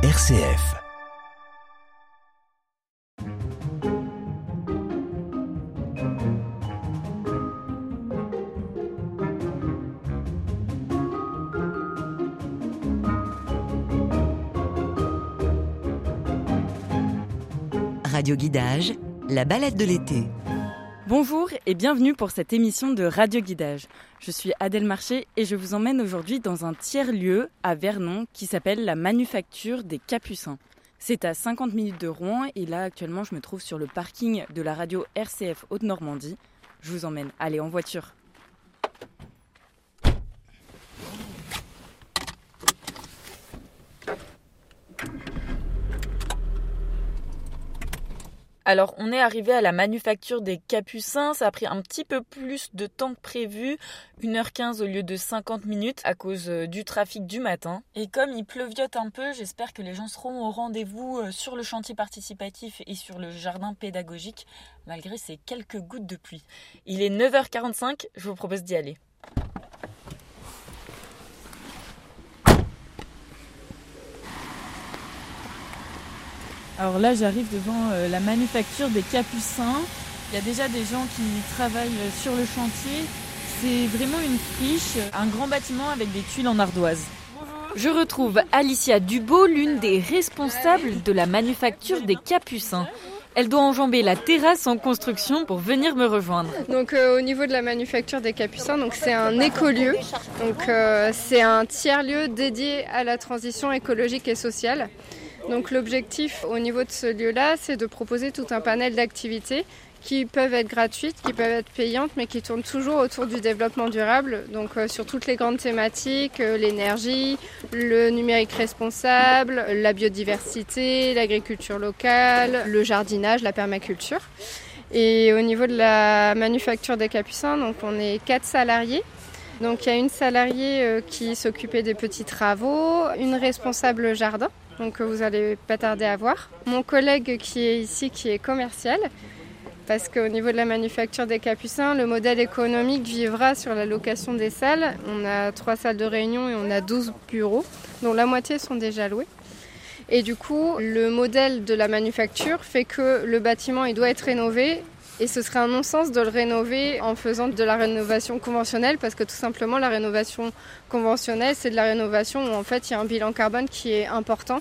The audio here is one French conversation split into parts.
RCF. Radio Guidage, la balade de l'été. Bonjour et bienvenue pour cette émission de Radio Guidage. Je suis Adèle Marché et je vous emmène aujourd'hui dans un tiers-lieu à Vernon qui s'appelle la Manufacture des Capucins. C'est à 50 minutes de Rouen et là actuellement je me trouve sur le parking de la radio RCF Haute-Normandie. Je vous emmène, allez en voiture. Alors, on est arrivé à la manufacture des Capucins. Ça a pris un petit peu plus de temps que prévu, 1h15 au lieu de 50 minutes à cause euh, du trafic du matin. Et comme il pleuviote un peu, j'espère que les gens seront au rendez-vous euh, sur le chantier participatif et sur le jardin pédagogique, malgré ces quelques gouttes de pluie. Il est 9h45, je vous propose d'y aller. Alors là, j'arrive devant euh, la manufacture des Capucins. Il y a déjà des gens qui travaillent euh, sur le chantier. C'est vraiment une friche, un grand bâtiment avec des tuiles en ardoise. Je retrouve Alicia Dubo, l'une des responsables de la manufacture des Capucins. Elle doit enjamber la terrasse en construction pour venir me rejoindre. Donc euh, au niveau de la manufacture des Capucins, donc c'est un écolieu. Donc c'est un tiers lieu dédié à la transition écologique et sociale. Donc l'objectif au niveau de ce lieu-là, c'est de proposer tout un panel d'activités qui peuvent être gratuites, qui peuvent être payantes, mais qui tournent toujours autour du développement durable, donc euh, sur toutes les grandes thématiques, euh, l'énergie, le numérique responsable, la biodiversité, l'agriculture locale, le jardinage, la permaculture. Et au niveau de la manufacture des capucins, donc on est quatre salariés. Donc il y a une salariée euh, qui s'occupait des petits travaux, une responsable jardin donc vous allez pas tarder à voir. Mon collègue qui est ici, qui est commercial, parce qu'au niveau de la manufacture des Capucins, le modèle économique vivra sur la location des salles. On a trois salles de réunion et on a 12 bureaux, dont la moitié sont déjà loués. Et du coup, le modèle de la manufacture fait que le bâtiment doit être rénové et ce serait un non-sens de le rénover en faisant de la rénovation conventionnelle parce que tout simplement la rénovation conventionnelle c'est de la rénovation où en fait il y a un bilan carbone qui est important.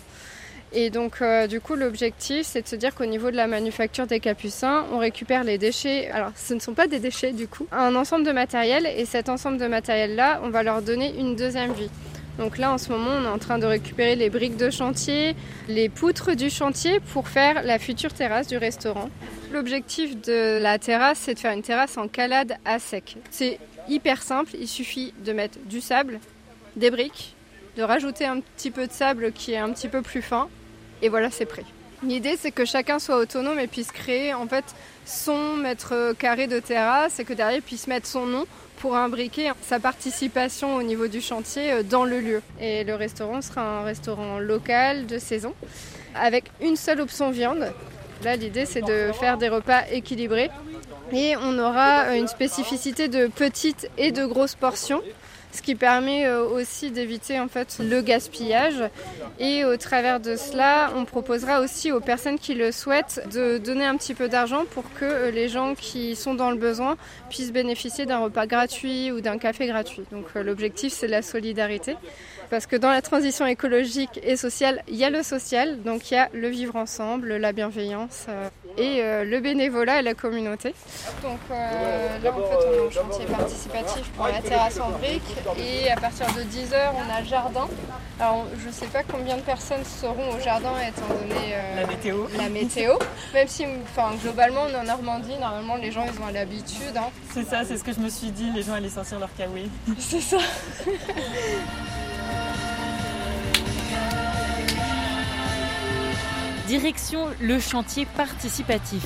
Et donc euh, du coup l'objectif c'est de se dire qu'au niveau de la manufacture des capucins on récupère les déchets, alors ce ne sont pas des déchets du coup, un ensemble de matériel et cet ensemble de matériel là on va leur donner une deuxième vie. Donc là, en ce moment, on est en train de récupérer les briques de chantier, les poutres du chantier pour faire la future terrasse du restaurant. L'objectif de la terrasse, c'est de faire une terrasse en calade à sec. C'est hyper simple, il suffit de mettre du sable, des briques, de rajouter un petit peu de sable qui est un petit peu plus fin, et voilà, c'est prêt. L'idée, c'est que chacun soit autonome et puisse créer en fait son mètre carré de terrasse et que derrière il puisse mettre son nom pour imbriquer sa participation au niveau du chantier euh, dans le lieu. Et le restaurant sera un restaurant local de saison avec une seule option viande. Là, l'idée, c'est de faire des repas équilibrés. Et on aura euh, une spécificité de petites et de grosses portions ce qui permet euh, aussi d'éviter le gaspillage. Et au travers de cela, on proposera aussi aux personnes qui le souhaitent de donner un petit peu d'argent pour que euh, les gens qui sont dans le besoin puissent bénéficier d'un repas gratuit ou d'un café gratuit. Donc euh, l'objectif c'est la solidarité. Parce que dans la transition écologique et sociale, il y a le social, donc il y a le vivre ensemble, la bienveillance et le bénévolat et la communauté. Donc là, en fait, on est en chantier participatif pour la terrasse en briques et à partir de 10h, on a le jardin. Alors, je ne sais pas combien de personnes seront au jardin étant donné euh, la météo. La météo. Même si, enfin, globalement, on est en Normandie, normalement, les gens, ils ont l'habitude. Hein. C'est ça, c'est ce que je me suis dit. Les gens allaient sortir leur kawaii. C'est ça. Direction le chantier participatif.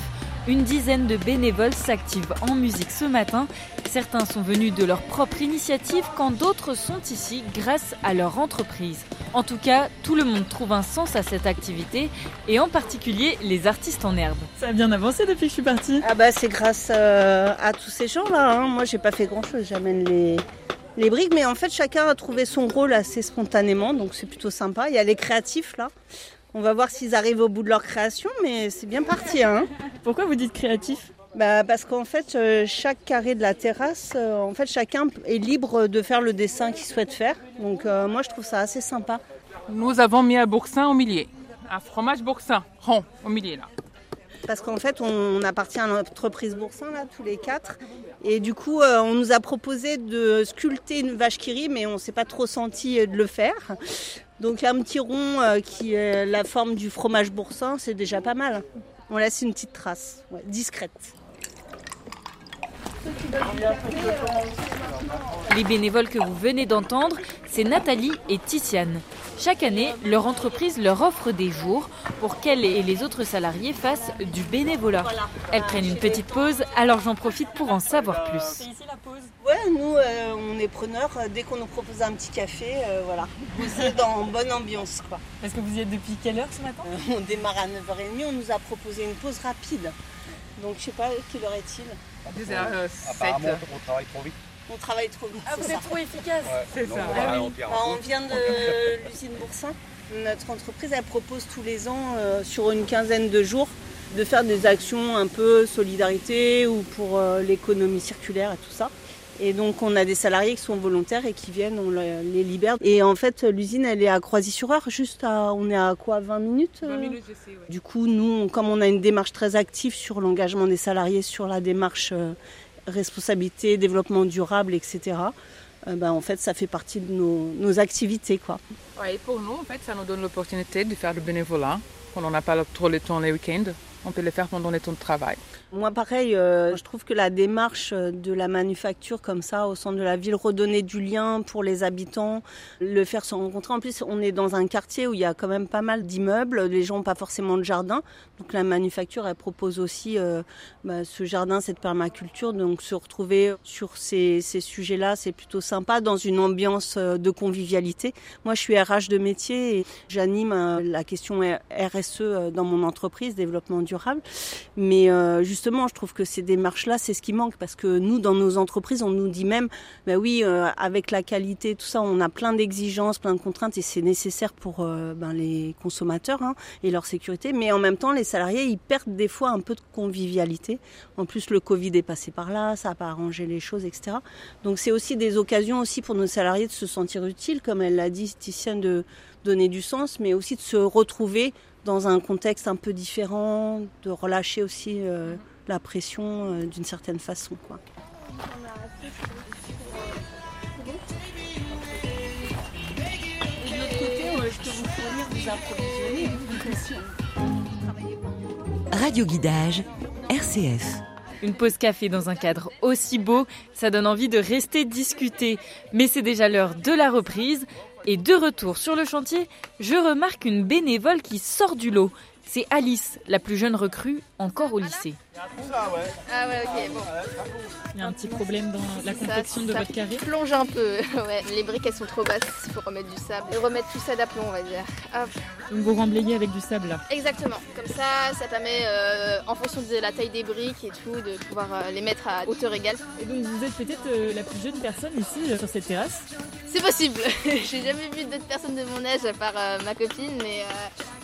Une dizaine de bénévoles s'activent en musique ce matin. Certains sont venus de leur propre initiative quand d'autres sont ici grâce à leur entreprise. En tout cas, tout le monde trouve un sens à cette activité et en particulier les artistes en herbe. Ça a bien avancé depuis que je suis partie Ah bah c'est grâce euh, à tous ces gens-là. Hein. Moi j'ai pas fait grand-chose, j'amène les, les briques, mais en fait chacun a trouvé son rôle assez spontanément, donc c'est plutôt sympa. Il y a les créatifs là. On va voir s'ils arrivent au bout de leur création, mais c'est bien parti. Hein. Pourquoi vous dites créatif? Bah parce qu'en fait, euh, chaque carré de la terrasse, euh, en fait, chacun est libre de faire le dessin qu'il souhaite faire. Donc euh, moi, je trouve ça assez sympa. Nous avons mis un boursin au milieu, un fromage boursin rond au milieu là. Parce qu'en fait, on, appartient à l'entreprise Boursin, là, tous les quatre. Et du coup, on nous a proposé de sculpter une vache qui rit, mais on ne s'est pas trop senti de le faire. Donc un petit rond qui est la forme du fromage boursin, c'est déjà pas mal. On laisse une petite trace, discrète. Les bénévoles que vous venez d'entendre, c'est Nathalie et Titiane. Chaque année, leur entreprise leur offre des jours pour qu'elles et les autres salariés fassent du bénévolat. Elles prennent une petite pause, alors j'en profite pour en savoir plus. Ouais, nous, euh, on est preneurs dès qu'on nous propose un petit café, euh, voilà. Vous êtes dans bonne ambiance, quoi. Est-ce que vous y êtes depuis quelle heure ce matin? On démarre à 9h30, on nous a proposé une pause rapide. Donc je sais pas, quelle heure est-il? Euh, Apparemment, on travaille trop vite. On travaille trop vite. Ah, vous êtes trop efficace C'est ça. Ah bah, on vient de l'usine Boursin. Notre entreprise, elle propose tous les ans, euh, sur une quinzaine de jours, de faire des actions un peu solidarité ou pour euh, l'économie circulaire et tout ça. Et donc on a des salariés qui sont volontaires et qui viennent, on les libère. Et en fait l'usine elle est à Croisy-sur-Eure, juste à, on est à quoi 20 minutes 20 minutes je sais, ouais. Du coup nous, comme on a une démarche très active sur l'engagement des salariés, sur la démarche euh, responsabilité, développement durable, etc. Euh, ben, en fait ça fait partie de nos, nos activités. Quoi. Ouais, et pour nous en fait ça nous donne l'opportunité de faire le bénévolat quand on n'a pas trop le temps les week-ends. On peut le faire pendant les temps de travail. Moi, pareil, euh, je trouve que la démarche de la manufacture comme ça, au centre de la ville, redonner du lien pour les habitants, le faire se rencontrer. En plus, on est dans un quartier où il y a quand même pas mal d'immeubles. Les gens n'ont pas forcément de jardin. Donc la manufacture, elle propose aussi euh, bah, ce jardin, cette permaculture. Donc se retrouver sur ces, ces sujets-là, c'est plutôt sympa dans une ambiance de convivialité. Moi, je suis RH de métier et j'anime euh, la question RSE dans mon entreprise, développement durable. Mais euh, justement, je trouve que ces démarches-là, c'est ce qui manque parce que nous, dans nos entreprises, on nous dit même, ben oui, euh, avec la qualité, tout ça, on a plein d'exigences, plein de contraintes et c'est nécessaire pour euh, ben, les consommateurs hein, et leur sécurité. Mais en même temps, les salariés, ils perdent des fois un peu de convivialité. En plus, le Covid est passé par là, ça n'a pas arrangé les choses, etc. Donc c'est aussi des occasions aussi pour nos salariés de se sentir utiles, comme elle l'a dit, Titiane, de donner du sens, mais aussi de se retrouver dans un contexte un peu différent, de relâcher aussi euh, la pression euh, d'une certaine façon. Quoi. Radio Guidage, RCF. Une pause café dans un cadre aussi beau, ça donne envie de rester discuter. Mais c'est déjà l'heure de la reprise. Et de retour sur le chantier, je remarque une bénévole qui sort du lot. C'est Alice, la plus jeune recrue, encore au lycée. Ah ouais, ok, bon. Il y a un petit problème dans la confection de ça votre carré plonge un peu. Ouais, les briques elles sont trop basses, il faut remettre du sable. Et remettre tout ça d'aplomb, on va dire. Hop. Donc vous remblayez avec du sable là. Exactement. Comme ça, ça permet, euh, en fonction de la taille des briques et tout, de pouvoir euh, les mettre à hauteur égale. Et donc vous êtes peut-être euh, la plus jeune personne ici sur cette terrasse. C'est possible. J'ai jamais vu d'autres personnes de mon âge à part ma copine, mais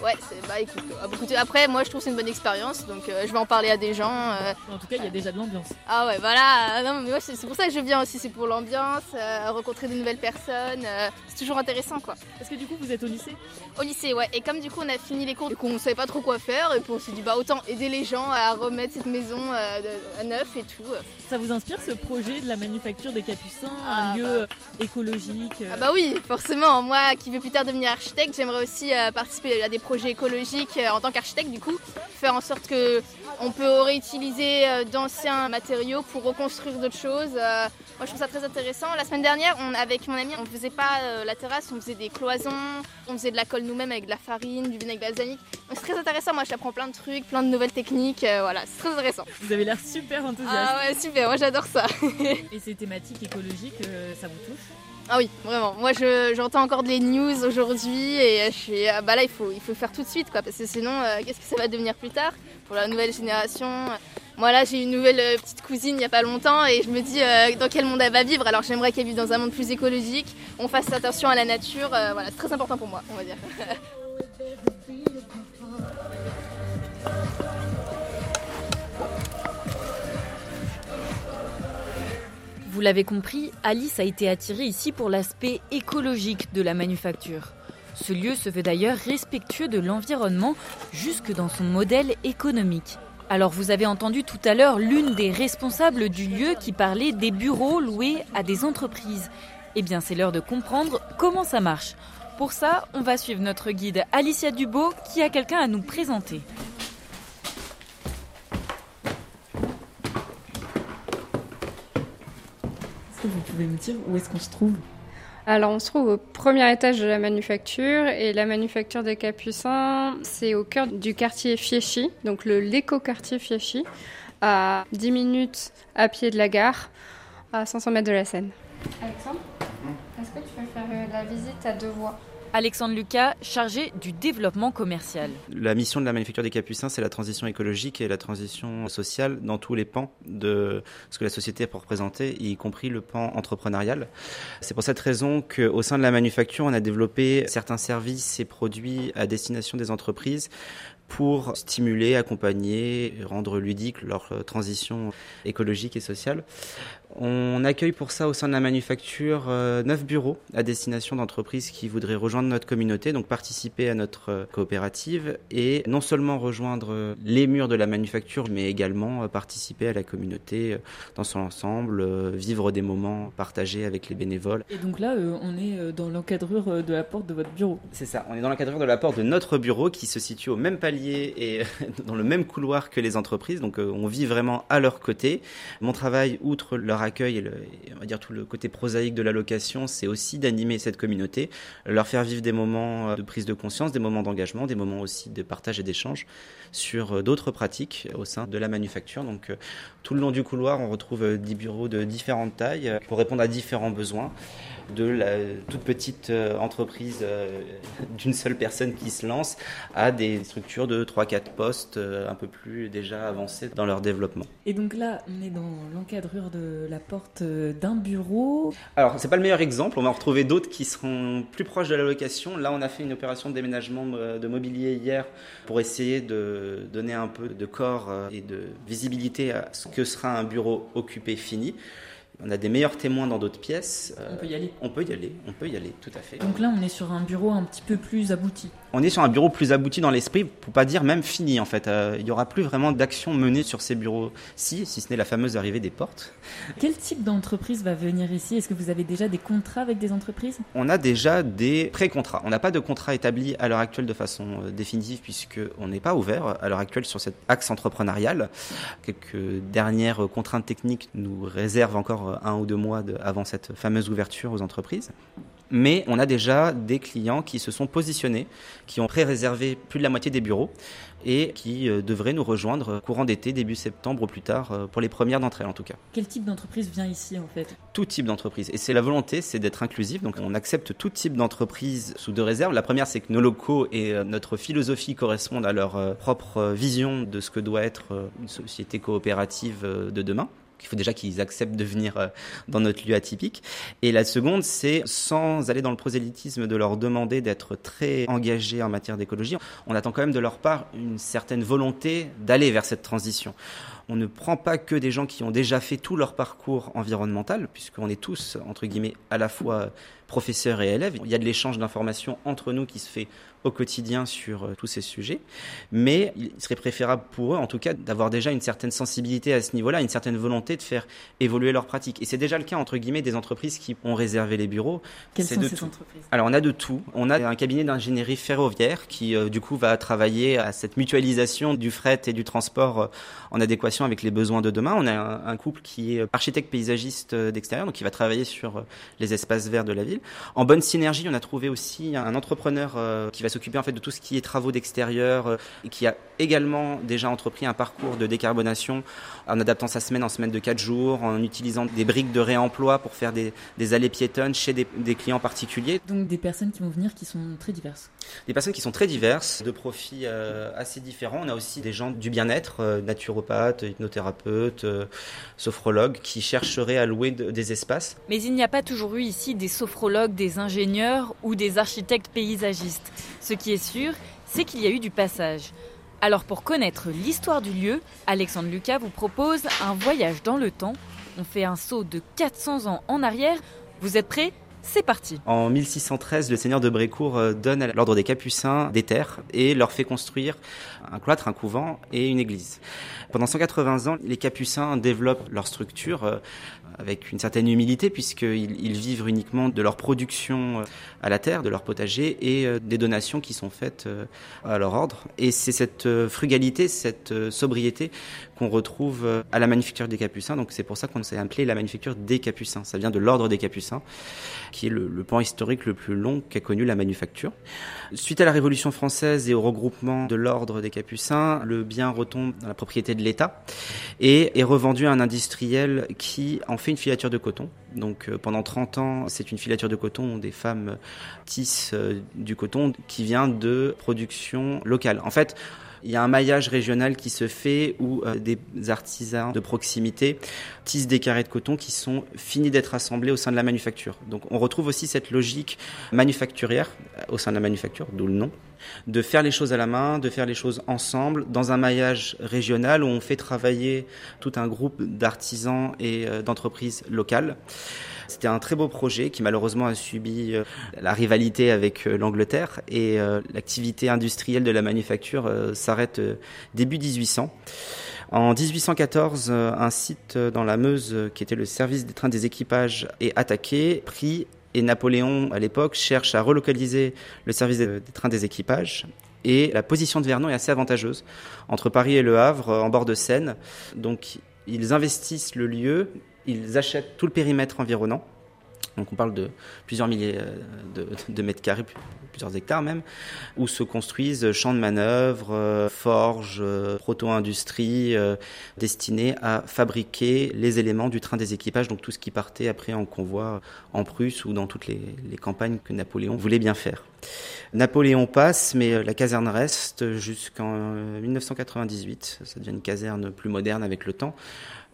ouais, c'est bah écoute. après, moi je trouve que c'est une bonne expérience, donc je vais en parler à des gens. Euh. En tout cas, il y a déjà de l'ambiance. Ah ouais, voilà. Non, mais moi c'est pour ça que je viens aussi, c'est pour l'ambiance, euh, rencontrer de nouvelles personnes. euh, c'est toujours intéressant quoi. Parce que du coup, vous êtes au lycée Au lycée, ouais. Et comme du coup on a fini les cours et qu'on savait pas trop quoi faire, et puis on s'est dit bah autant aider les gens à remettre cette maison euh, à neuf et tout. Ça vous inspire ce projet de la manufacture des Capucins, Ah, un lieu euh, écologique euh, Ah bah oui, forcément. Moi qui veux plus tard devenir architecte, j'aimerais aussi euh, participer à des projets écologiques euh, en tant qu'architecte du coup, faire en sorte que on peut réutiliser euh, d'anciens matériaux pour reconstruire d'autres choses. Euh, moi je trouve ça très intéressant. La semaine dernière, on, avec mon ami, on faisait pas euh, la terrasse, on faisait des cloisons, on faisait de la colle nous-mêmes avec de la farine, du vinaigre balsamique. C'est très intéressant. Moi j'apprends plein de trucs, plein de nouvelles techniques. voilà, c'est très intéressant. Vous avez l'air super enthousiaste. Ah ouais, super. Moi j'adore ça. Et ces thématiques écologiques, ça vous touche? Ah oui, vraiment. Moi, je- j'entends encore des news aujourd'hui et je suis ah bah là, il faut, il faut faire tout de suite quoi, parce que sinon, euh, qu'est-ce que ça va devenir plus tard pour la nouvelle génération? Moi là j'ai une nouvelle euh, petite cousine il n'y a pas longtemps et je me dis euh, dans quel monde elle va vivre? Alors j'aimerais qu'elle vive dans un monde plus écologique, on fasse attention à la nature. Voilà, c'est très important pour moi, on va dire. Vous l'avez compris, Alice a été attirée ici pour l'aspect écologique de la manufacture. Ce lieu se veut d'ailleurs respectueux de l'environnement jusque dans son modèle économique. Alors vous avez entendu tout à l'heure l'une des responsables du lieu qui parlait des bureaux loués à des entreprises. Eh bien c'est l'heure de comprendre comment ça marche. Pour ça, on va suivre notre guide Alicia Dubo qui a quelqu'un à nous présenter. Que vous pouvez me dire où est-ce qu'on se trouve? Alors, on se trouve au premier étage de la manufacture et la manufacture des Capucins, c'est au cœur du quartier Fieschi, donc le l'éco-quartier Fieschi, à 10 minutes à pied de la gare, à 500 mètres de la Seine. Alexandre, est-ce que tu peux faire euh, la visite à deux voies? Alexandre Lucas, chargé du développement commercial. La mission de la manufacture des Capucins, c'est la transition écologique et la transition sociale dans tous les pans de ce que la société a pour représenter, y compris le pan entrepreneurial. C'est pour cette raison qu'au sein de la manufacture, on a développé certains services et produits à destination des entreprises pour stimuler, accompagner, rendre ludique leur transition écologique et sociale. On accueille pour ça au sein de la manufacture euh, neuf bureaux à destination d'entreprises qui voudraient rejoindre notre communauté, donc participer à notre euh, coopérative et non seulement rejoindre euh, les murs de la manufacture, mais également participer à la communauté dans son ensemble, vivre des moments partagés avec les bénévoles. Et donc là, on est dans l'encadrure de la porte de votre bureau. C'est ça, on est dans l'encadrure de la porte de notre bureau qui se situe au même palier et dans le même couloir que les entreprises, donc on vit vraiment à leur côté. Mon travail, outre leur accueil et, on va dire tout le côté prosaïque de la location, c'est aussi d'animer cette communauté, leur faire vivre des moments de prise de conscience, des moments d'engagement, des moments aussi de partage et d'échange sur d'autres pratiques au sein de la manufacture. Donc tout le long du couloir, on retrouve 10 bureaux de différentes tailles pour répondre à différents besoins de la toute petite entreprise d'une seule personne qui se lance à des structures de 3-4 postes un peu plus déjà avancées dans leur développement. Et donc là, on est dans l'encadrure de la porte d'un bureau. Alors, c'est pas le meilleur exemple, on va en retrouver d'autres qui seront plus proches de la location. Là, on a fait une opération de déménagement de mobilier hier pour essayer de donner un peu de corps et de visibilité à ce que sera un bureau occupé fini. On a des meilleurs témoins dans d'autres pièces. On peut y aller. On peut y aller, on peut y aller, tout à fait. Donc là, on est sur un bureau un petit peu plus abouti. On est sur un bureau plus abouti dans l'esprit, pour pas dire même fini en fait. Euh, il n'y aura plus vraiment d'action menée sur ces bureaux-ci, si ce n'est la fameuse arrivée des portes. Quel type d'entreprise va venir ici? Est-ce que vous avez déjà des contrats avec des entreprises? On a déjà des pré-contrats. On n'a pas de contrat établi à l'heure actuelle de façon euh, définitive, puisqu'on n'est pas ouvert à l'heure actuelle sur cet axe entrepreneurial. Quelques dernières contraintes techniques nous réservent encore un ou deux mois de, avant cette fameuse ouverture aux entreprises. Mais on a déjà des clients qui se sont positionnés, qui ont pré-réservé plus de la moitié des bureaux et qui euh, devraient nous rejoindre courant d'été, début septembre ou plus tard, euh, pour les premières d'entre elles en tout cas. Quel type d'entreprise vient ici en fait? Tout type d'entreprise. Et c'est la volonté, c'est d'être inclusif. Donc on accepte tout type d'entreprise sous deux réserves. La première, c'est que nos locaux et euh, notre philosophie correspondent à leur propre vision de ce que doit être une société coopérative de demain il faut déjà qu'ils acceptent de venir dans notre lieu atypique. Et la seconde, c'est sans aller dans le prosélytisme de leur demander d'être très engagés en matière d'écologie, on attend quand même de leur part une certaine volonté d'aller vers cette transition. On ne prend pas que des gens qui ont déjà fait tout leur parcours environnemental, puisqu'on est tous, entre guillemets, à la fois professeurs et élèves. Il y a de l'échange d'informations entre nous qui se fait au quotidien sur euh, tous ces sujets. Mais il serait préférable pour eux, en tout cas, d'avoir déjà une certaine sensibilité à ce niveau-là, une certaine volonté de faire évoluer leurs pratiques. Et c'est déjà le cas, entre guillemets, des entreprises qui ont réservé les bureaux. Quelles sont de ces tout. entreprises? Alors, on a de tout. On a un cabinet d'ingénierie ferroviaire qui, euh, du coup, va travailler à cette mutualisation du fret et du transport euh, en adéquation avec les besoins de demain. On a un, un couple qui est architecte paysagiste d'extérieur, donc qui va travailler sur les espaces verts de la ville. Ville. En bonne synergie, on a trouvé aussi un entrepreneur euh, qui va s'occuper en fait de tout ce qui est travaux d'extérieur euh, et qui a également déjà entrepris un parcours de décarbonation en adaptant sa semaine en semaine de 4 jours, en utilisant des briques de réemploi pour faire des, des allées piétonnes chez des, des, clients particuliers. Donc des personnes qui vont venir qui sont très diverses. Des personnes qui sont très diverses, de profils euh, assez différents. On a aussi des gens du bien-être, euh, naturopathes, hypnothérapeutes, euh, sophrologues, qui chercheraient à louer de, des espaces. Mais il n'y a pas toujours eu ici des sophrologues, des ingénieurs ou des architectes paysagistes. Ce qui est sûr, c'est qu'il y a eu du passage. Alors pour connaître l'histoire du lieu, Alexandre Lucas vous propose un voyage dans le temps. On fait un saut de 400 ans en arrière. Vous êtes prêts? C'est parti. En 1613, le seigneur de Brécourt euh, donne à l'ordre des Capucins des terres et leur fait construire un cloître, un couvent et une église. Pendant 180 ans, les Capucins développent leur structure euh, avec une certaine humilité puisqu'ils ils vivent uniquement de leur production euh, à la terre, de leur potager et des donations qui sont faites à leur ordre. Et c'est cette frugalité, cette sobriété qu'on retrouve à la manufacture des Capucins. Donc c'est pour ça qu'on s'est appelé la manufacture des Capucins. Ça vient de l'ordre des Capucins qui est le, le pan historique le plus long qu'a connu la manufacture. Suite à la Révolution française et au regroupement de l'ordre des Capucins, le bien retombe dans la propriété de l'État et est revendu à un industriel qui en fait une filature de coton. Donc euh, pendant 30 ans, c'est une filature de coton des femmes tissent euh, du coton qui vient de production locale. En fait, il y a un maillage régional qui se fait où euh, des artisans de proximité tissent des carrés de coton qui sont finis d'être assemblés au sein de la manufacture. Donc on retrouve aussi cette logique manufacturière euh, au sein de la manufacture, d'où le nom, de faire les choses à la main, de faire les choses ensemble dans un maillage régional où on fait travailler tout un groupe d'artisans et euh, d'entreprises locales. C'était un très beau projet qui malheureusement a subi euh, la rivalité avec euh, l'Angleterre et l'activité industrielle de la manufacture s'arrête début 1800. En 1814, un site dans la Meuse qui était le service des trains des équipages est attaqué, pris et Napoléon, à l'époque, cherche à relocaliser le service des trains des équipages. Et la position de Vernon est assez avantageuse entre Paris et Le Havre, en bord de Seine. Donc, ils investissent le lieu, ils achètent tout le périmètre environnant. Donc on parle de plusieurs milliers euh, de, mètres carrés, plusieurs hectares même, où se construisent champs de manœuvre, euh, forges, euh, proto-industries destinées à fabriquer les éléments du train des équipages, donc tout ce qui partait après en convoi en Prusse ou dans toutes les, les campagnes que Napoléon voulait bien faire. Napoléon passe, mais la caserne reste jusqu'en 1998. Ça devient une caserne plus moderne avec le temps.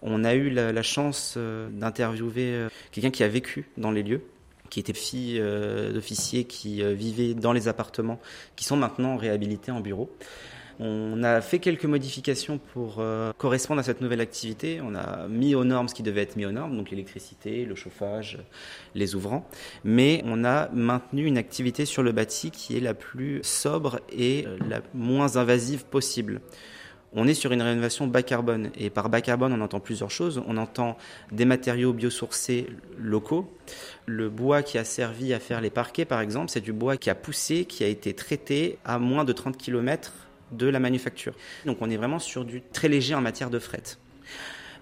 On a eu la, chance euh, d'interviewer euh, quelqu'un qui a vécu dans les lieux qui était fille euh, d'officiers qui vivaient dans les appartements, qui sont maintenant réhabilités en bureaux. On a fait quelques modifications pour correspondre à cette nouvelle activité. On a mis aux normes ce qui devait être mis aux normes, donc l'électricité, le chauffage, les ouvrants. Mais on a maintenu une activité sur le bâti qui est la plus sobre et la moins invasive possible on est sur une rénovation bas carbone. Et par bas carbone, on entend plusieurs choses. On entend des matériaux biosourcés locaux. Le bois qui a servi à faire les parquets, par exemple, c'est du bois qui a poussé, qui a été traité à moins de 30 km de la manufacture. Donc on est vraiment sur du très léger en matière de fret.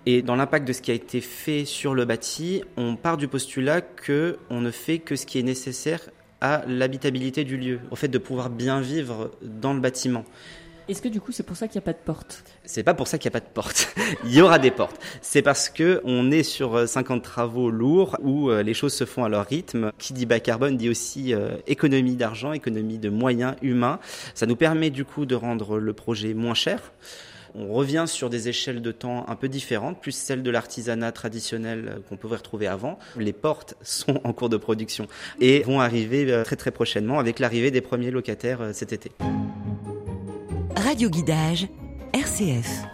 Et dans l'impact de ce qui a été fait sur le bâti, on part du postulat que on ne fait que ce qui est nécessaire à l'habitabilité du lieu, au fait de pouvoir bien vivre dans le bâtiment. Est-ce que du coup c'est pour ça qu'il n'y a pas de porte? C'est pas pour ça qu'il n'y a pas de porte. Il y aura des portes. C'est parce que on est sur 50 travaux lourds où les choses se font à leur rythme. Qui dit bas carbone dit aussi euh, économie d'argent, économie de moyens humains. Ça nous permet du coup de rendre le projet moins cher. On revient sur des échelles de temps un peu différentes, plus celles de l'artisanat traditionnel qu'on pouvait retrouver avant. Les portes sont en cours de production et vont arriver très très prochainement avec l'arrivée des premiers locataires cet été. Radio Guidage, RCF.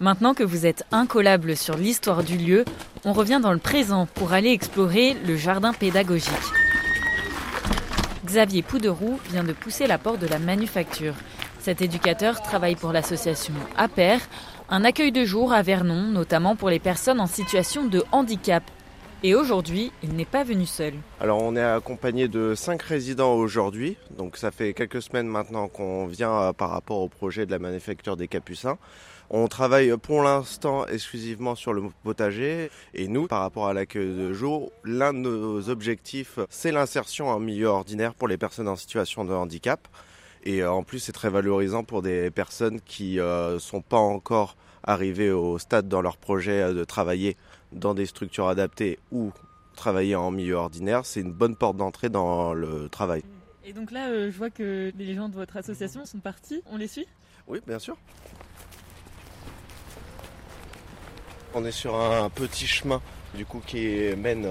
Maintenant que vous êtes incollable sur l'histoire du lieu, on revient dans le présent pour aller explorer le jardin pédagogique. Xavier Pouderoux vient de pousser la porte de la manufacture. Cet éducateur travaille pour l'association APER, un accueil de jour à Vernon, notamment pour les personnes en situation de handicap. Et aujourd'hui, il n'est pas venu seul. Alors on est accompagné de cinq résidents aujourd'hui, donc ça fait quelques semaines maintenant qu'on vient par rapport au projet de la manufacture des Capucins. On travaille pour l'instant exclusivement sur le potager et nous, par rapport à l'accueil de jour, l'un de nos objectifs, c'est l'insertion en milieu ordinaire pour les personnes en situation de handicap. Et euh, en plus, c'est très valorisant pour des personnes qui ne euh, sont pas encore arrivées au stade dans leur projet euh, de travailler dans des structures adaptées ou travailler en milieu ordinaire. C'est une bonne porte d'entrée dans le travail. Et donc là, je vois que les gens de votre association sont partis. On les suit? Oui, bien sûr. On est sur un petit chemin du coup qui mène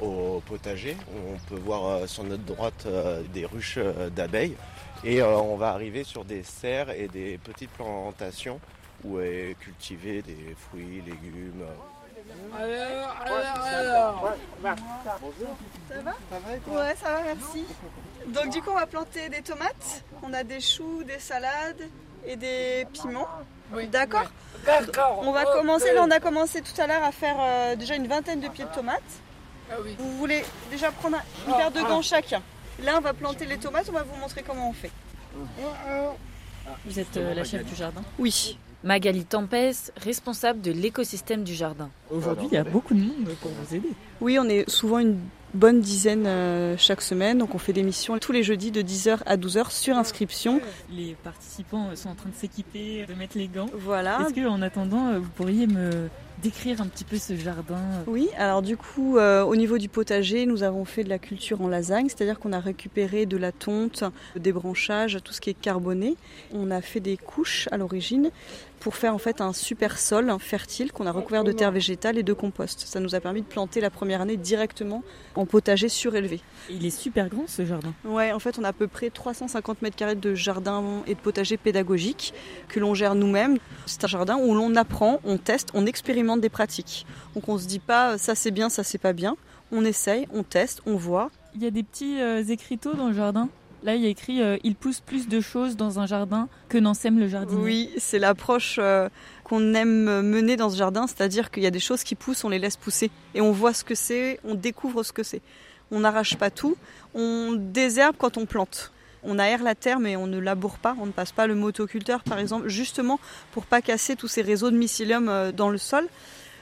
au potager. On peut voir sur notre droite des ruches d'abeilles. Et euh, on va arriver sur des serres et des petites plantations où est cultivé des fruits, légumes. Alors, alors, alors. Ça va Ça va Ouais, ça va, merci. Donc du coup, on va planter des tomates, on a des choux, des salades et des piments. Oui. D'accord D'accord. On va commencer, là on a commencé tout à l'heure à faire euh, déjà une vingtaine de pieds de tomates. Ah oui. Vous voulez déjà prendre une paire de gants chacun Là, on va planter les tomates, on va vous montrer comment on fait. Vous êtes euh, la chef du jardin Oui. Magali Tempès, responsable de l'écosystème du jardin. Aujourd'hui, il y a beaucoup de monde pour vous aider. Oui, on est souvent une bonne dizaine euh, chaque semaine. Donc on fait des missions tous les jeudis de 10h à 12h sur inscription. Les participants sont en train de s'équiper, de mettre les gants. Voilà. Est-ce qu'en attendant, euh, vous pourriez me décrire un petit peu ce jardin? Oui, alors du coup, euh, au niveau du potager, nous avons fait de la culture en lasagne, c'est-à-dire qu'on a récupéré de la tonte, des branchages, tout ce qui est carboné. On a fait des couches à l'origine pour faire en fait un super sol fertile qu'on a recouvert de terre végétale et de compost. Ça nous a permis de planter la première année directement en potager surélevé. Il est super grand ce jardin. Ouais, en fait, on a à peu près 350 mètres carrés de jardin et de potager pédagogique que l'on gère nous-mêmes. C'est un jardin où l'on apprend, on teste, on expérimente des pratiques. Donc on se dit pas ça c'est bien, ça c'est pas bien. On essaye, on teste, on voit. Il y a des petits euh, écriteaux dans le jardin? Là, il y a écrit euh, Il pousse plus de choses dans un jardin que n'en sème le jardinier. Oui, c'est l'approche euh, qu'on aime mener dans ce jardin, c'est-à-dire qu'il y a des choses qui poussent, on les laisse pousser. Et on voit ce que c'est, on découvre ce que c'est. On n'arrache pas tout, on désherbe quand on plante. On aère la terre, mais on ne laboure pas, on ne passe pas le motoculteur, par exemple, justement pour pas casser tous ces réseaux de mycélium euh, dans le sol.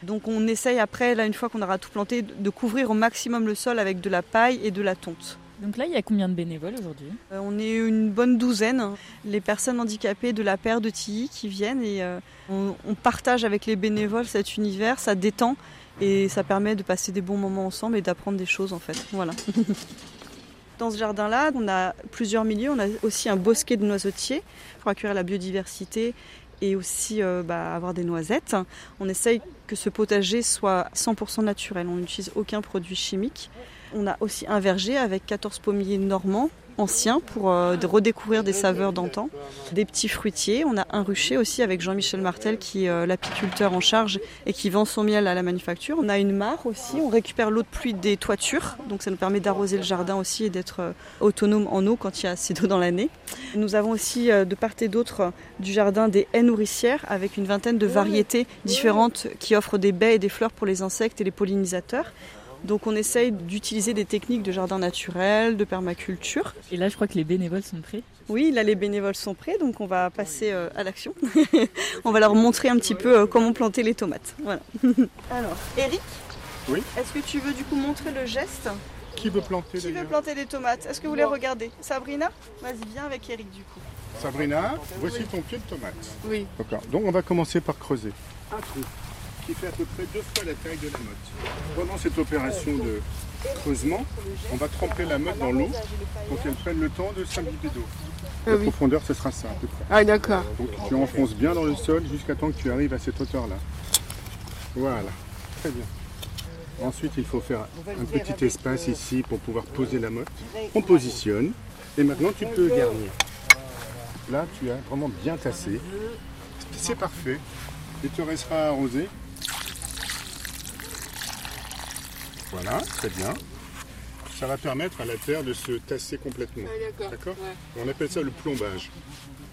Donc on essaye après, là, une fois qu'on aura tout planté, de couvrir au maximum le sol avec de la paille et de la tonte. Donc là, il y a combien de bénévoles aujourd'hui? Euh, On est une bonne douzaine. Les personnes handicapées de la paire de Tilly qui viennent et euh, on, partage avec les bénévoles cet univers, ça détend et ça permet de passer des bons moments ensemble et d'apprendre des choses en fait. Voilà. Dans ce jardin-là, on a plusieurs milieux. On a aussi un bosquet de noisetiers pour accueillir la biodiversité et aussi euh, bah, avoir des noisettes. On essaye que ce potager soit 100% naturel. On n'utilise aucun produit chimique. On a aussi un verger avec 14 pommiers normands anciens pour euh, redécouvrir des saveurs d'antan. Des petits fruitiers. On a un rucher aussi avec Jean-Michel Martel qui est euh, l'apiculteur en charge et qui vend son miel à la manufacture. On a une mare aussi. On récupère l'eau de pluie des toitures. Donc ça nous permet d'arroser le jardin aussi et d'être euh, autonome en eau quand il y a assez d'eau dans l'année. Nous avons aussi de part et d'autre du jardin des haies nourricières avec une vingtaine de variétés différentes qui offrent des baies et des fleurs pour les insectes et les pollinisateurs. Donc on essaye d'utiliser des techniques de jardin naturel, de permaculture. Et là, je crois que les bénévoles sont prêts. Oui, là, les bénévoles sont prêts, donc on va passer euh, à l'action. on va leur montrer un petit peu euh, comment planter les tomates. Voilà. Alors, Eric, oui est-ce que tu veux du coup montrer le geste? Qui veut planter Qui veut planter des tomates? Est-ce que vous les regardez? Sabrina? Vas-y, viens avec Eric du coup. Sabrina, voici ton pied de tomate. Oui. D'accord. Donc on va commencer par creuser un trou qui fait à peu près deux fois la taille de la motte. Pendant cette opération de creusement, on va tremper la motte dans l'eau pour qu'elle prenne le temps de s'imbiber d'eau. Ah la profondeur, ce sera ça à peu près. Ah d'accord. Donc tu enfonces bien dans le sol jusqu'à temps que tu arrives à cette hauteur-là. Voilà, très bien. Ensuite, il faut faire un petit espace ici pour pouvoir poser la motte. On positionne et maintenant tu peux garnir. Là, tu as vraiment bien tassé. C'est parfait. Il te restera arrosé Voilà, très bien. Ça va permettre à la terre de se tasser complètement. D'accord. On appelle ça le plombage.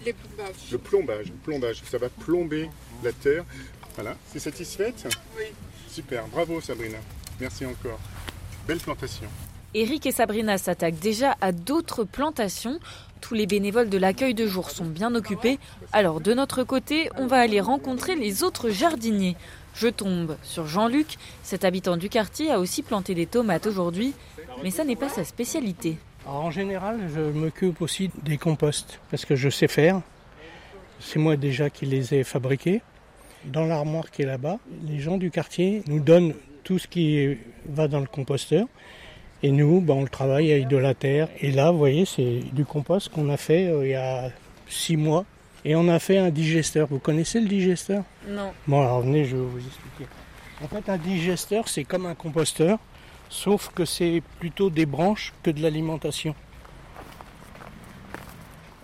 Les plombages. Le plombage, plombage. Ça va plomber la terre. Voilà. C'est satisfaite Oui. Super. Bravo Sabrina. Merci encore. Belle plantation. Eric et Sabrina s'attaquent déjà à d'autres plantations. Tous les bénévoles de l'accueil de jour sont bien occupés. Alors de notre côté, on va aller rencontrer les autres jardiniers. Je tombe sur Jean-Luc. Cet habitant du quartier a aussi planté des tomates aujourd'hui, mais ça n'est pas sa spécialité. en général, je m'occupe aussi des composts parce que je sais faire. C'est moi déjà qui les ai fabriqués. Dans l'armoire qui est là-bas, les gens du quartier nous donnent tout ce qui va dans le composteur. Et nous, ben, on le travaille avec de la terre. Et là, vous voyez, c'est du compost qu'on a fait euh, il y a six mois. Et on a fait un digesteur. Vous connaissez le digesteur? Non. Bon, alors venez, je vais vous expliquer. En fait, un digesteur, c'est comme un composteur, sauf que c'est plutôt des branches que de l'alimentation.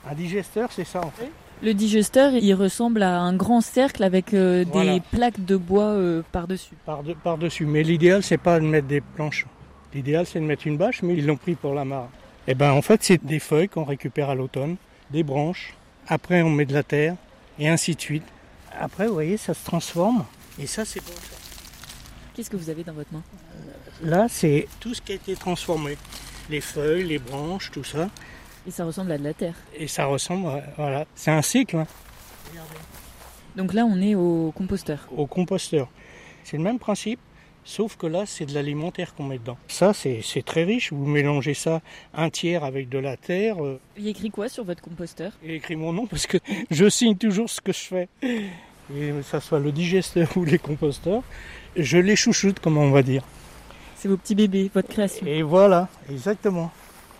Un digesteur, c'est ça en fait? Le digesteur, il ressemble à un grand cercle avec euh, des Voilà. plaques de bois euh, par-dessus. Par de- par-dessus. Mais l'idéal, c'est pas de mettre des planches. L'idéal, c'est de mettre une bâche, mais ils l'ont pris pour la mare. Et ben, en fait, c'est des feuilles qu'on récupère à l'automne, des branches. Après, on met de la terre, et ainsi de suite. Après, vous voyez, ça se transforme. Et ça, c'est bon. Qu'est-ce que vous avez dans votre main? Là, c'est tout ce qui a été transformé. Les feuilles, les branches, tout ça. Et ça ressemble à de la terre. Et ça ressemble, à- voilà. C'est un cycle, hein, Donc là, on est au composteur. au composteur. C'est le même principe, sauf que là, c'est de l'alimentaire qu'on met dedans. Ça, c'est très riche. Vous mélangez ça un tiers avec de la terre. euh, Il écrit quoi sur votre composteur? Et écrit mon nom parce que je signe toujours ce que je fais. Et que ça soit le digesteur ou les composteurs, je les chouchoute, comme on va dire. C'est vos petits bébés, votre création. Et voilà, exactement.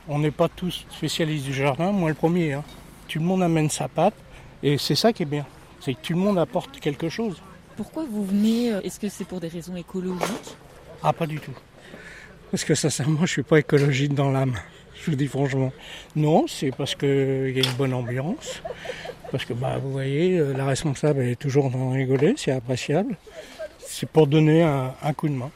On n'est pas tous spécialistes du jardin, moi le premier. hein. Tout le monde amène sa pâte et c'est ça qui est bien. C'est que tout le monde apporte quelque chose. Pourquoi vous venez euh, Est-ce que c'est pour des raisons écologiques? Ah, pas du tout. Parce que sincèrement, je suis pas écologique dans l'âme. Je vous dis franchement. Non, c'est parce qu'il y a une bonne ambiance. Parce que, bah, vous voyez, euh, la responsable est toujours dans rigoler, c'est appréciable. C'est pour donner un, un coup de main.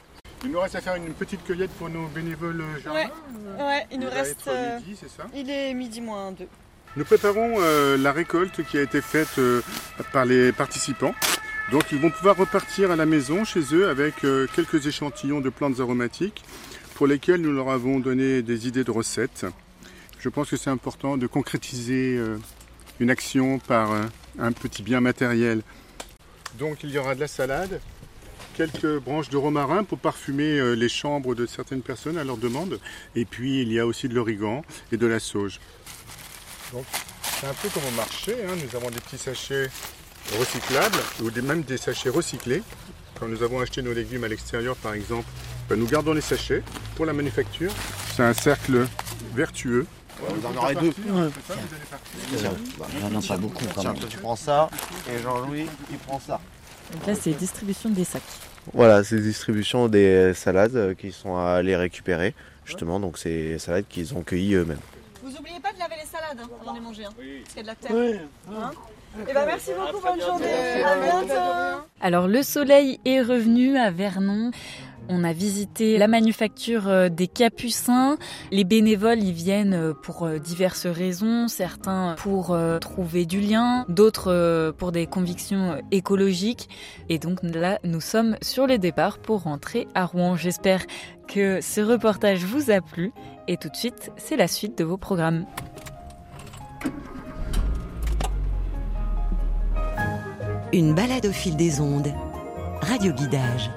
Il nous reste à faire une petite cueillette pour nos bénévoles jardins. Ouais, ouais, il nous reste. être euh, midi, c'est ça? il est midi moins 2. Nous préparons euh, la récolte qui a été faite euh, par les participants. Donc ils vont pouvoir repartir à la maison chez eux avec euh, quelques échantillons de plantes aromatiques pour lesquelles nous leur avons donné des idées de recettes. Je pense que c'est important de concrétiser euh, une action par euh, un petit bien matériel. Donc il y aura de la salade, quelques branches de romarin pour parfumer les chambres de certaines personnes à leur demande. Et puis il y a aussi de l'origan et de la sauge. Donc c'est un peu comme au marché, hein. nous avons des petits sachets recyclables ou même des sachets recyclés. Quand nous avons acheté nos légumes à l'extérieur par exemple, ben, nous gardons les sachets pour la manufacture. C'est un cercle vertueux. Vous en aurez deux. Tiens, bah, j'en ai pas beaucoup quand même. tu prends ça et Jean-Louis il prend ça. Donc là, c'est distribution des sacs. Voilà, c'est distribution des salades euh, qui sont allés récupérer justement, donc c'est les salades qu'ils ont cueillies eux-mêmes. Vous oubliez pas de laver les salades hein, avant de les manger, hein, parce qu'il y a de la terre. Ouais. Hein Eh ben, merci beaucoup, bonne journée. À bientôt. Alors le soleil est revenu à Vernon. On a visité la manufacture euh, des Capucins. Les bénévoles y viennent euh, pour euh, diverses raisons, certains pour trouver du lien, d'autres pour des convictions écologiques. Et donc là, nous sommes sur le départ pour rentrer à Rouen. J'espère que ce reportage vous a plu. Et tout de suite, c'est la suite de vos programmes. Une balade au fil des ondes. Radio Guidage.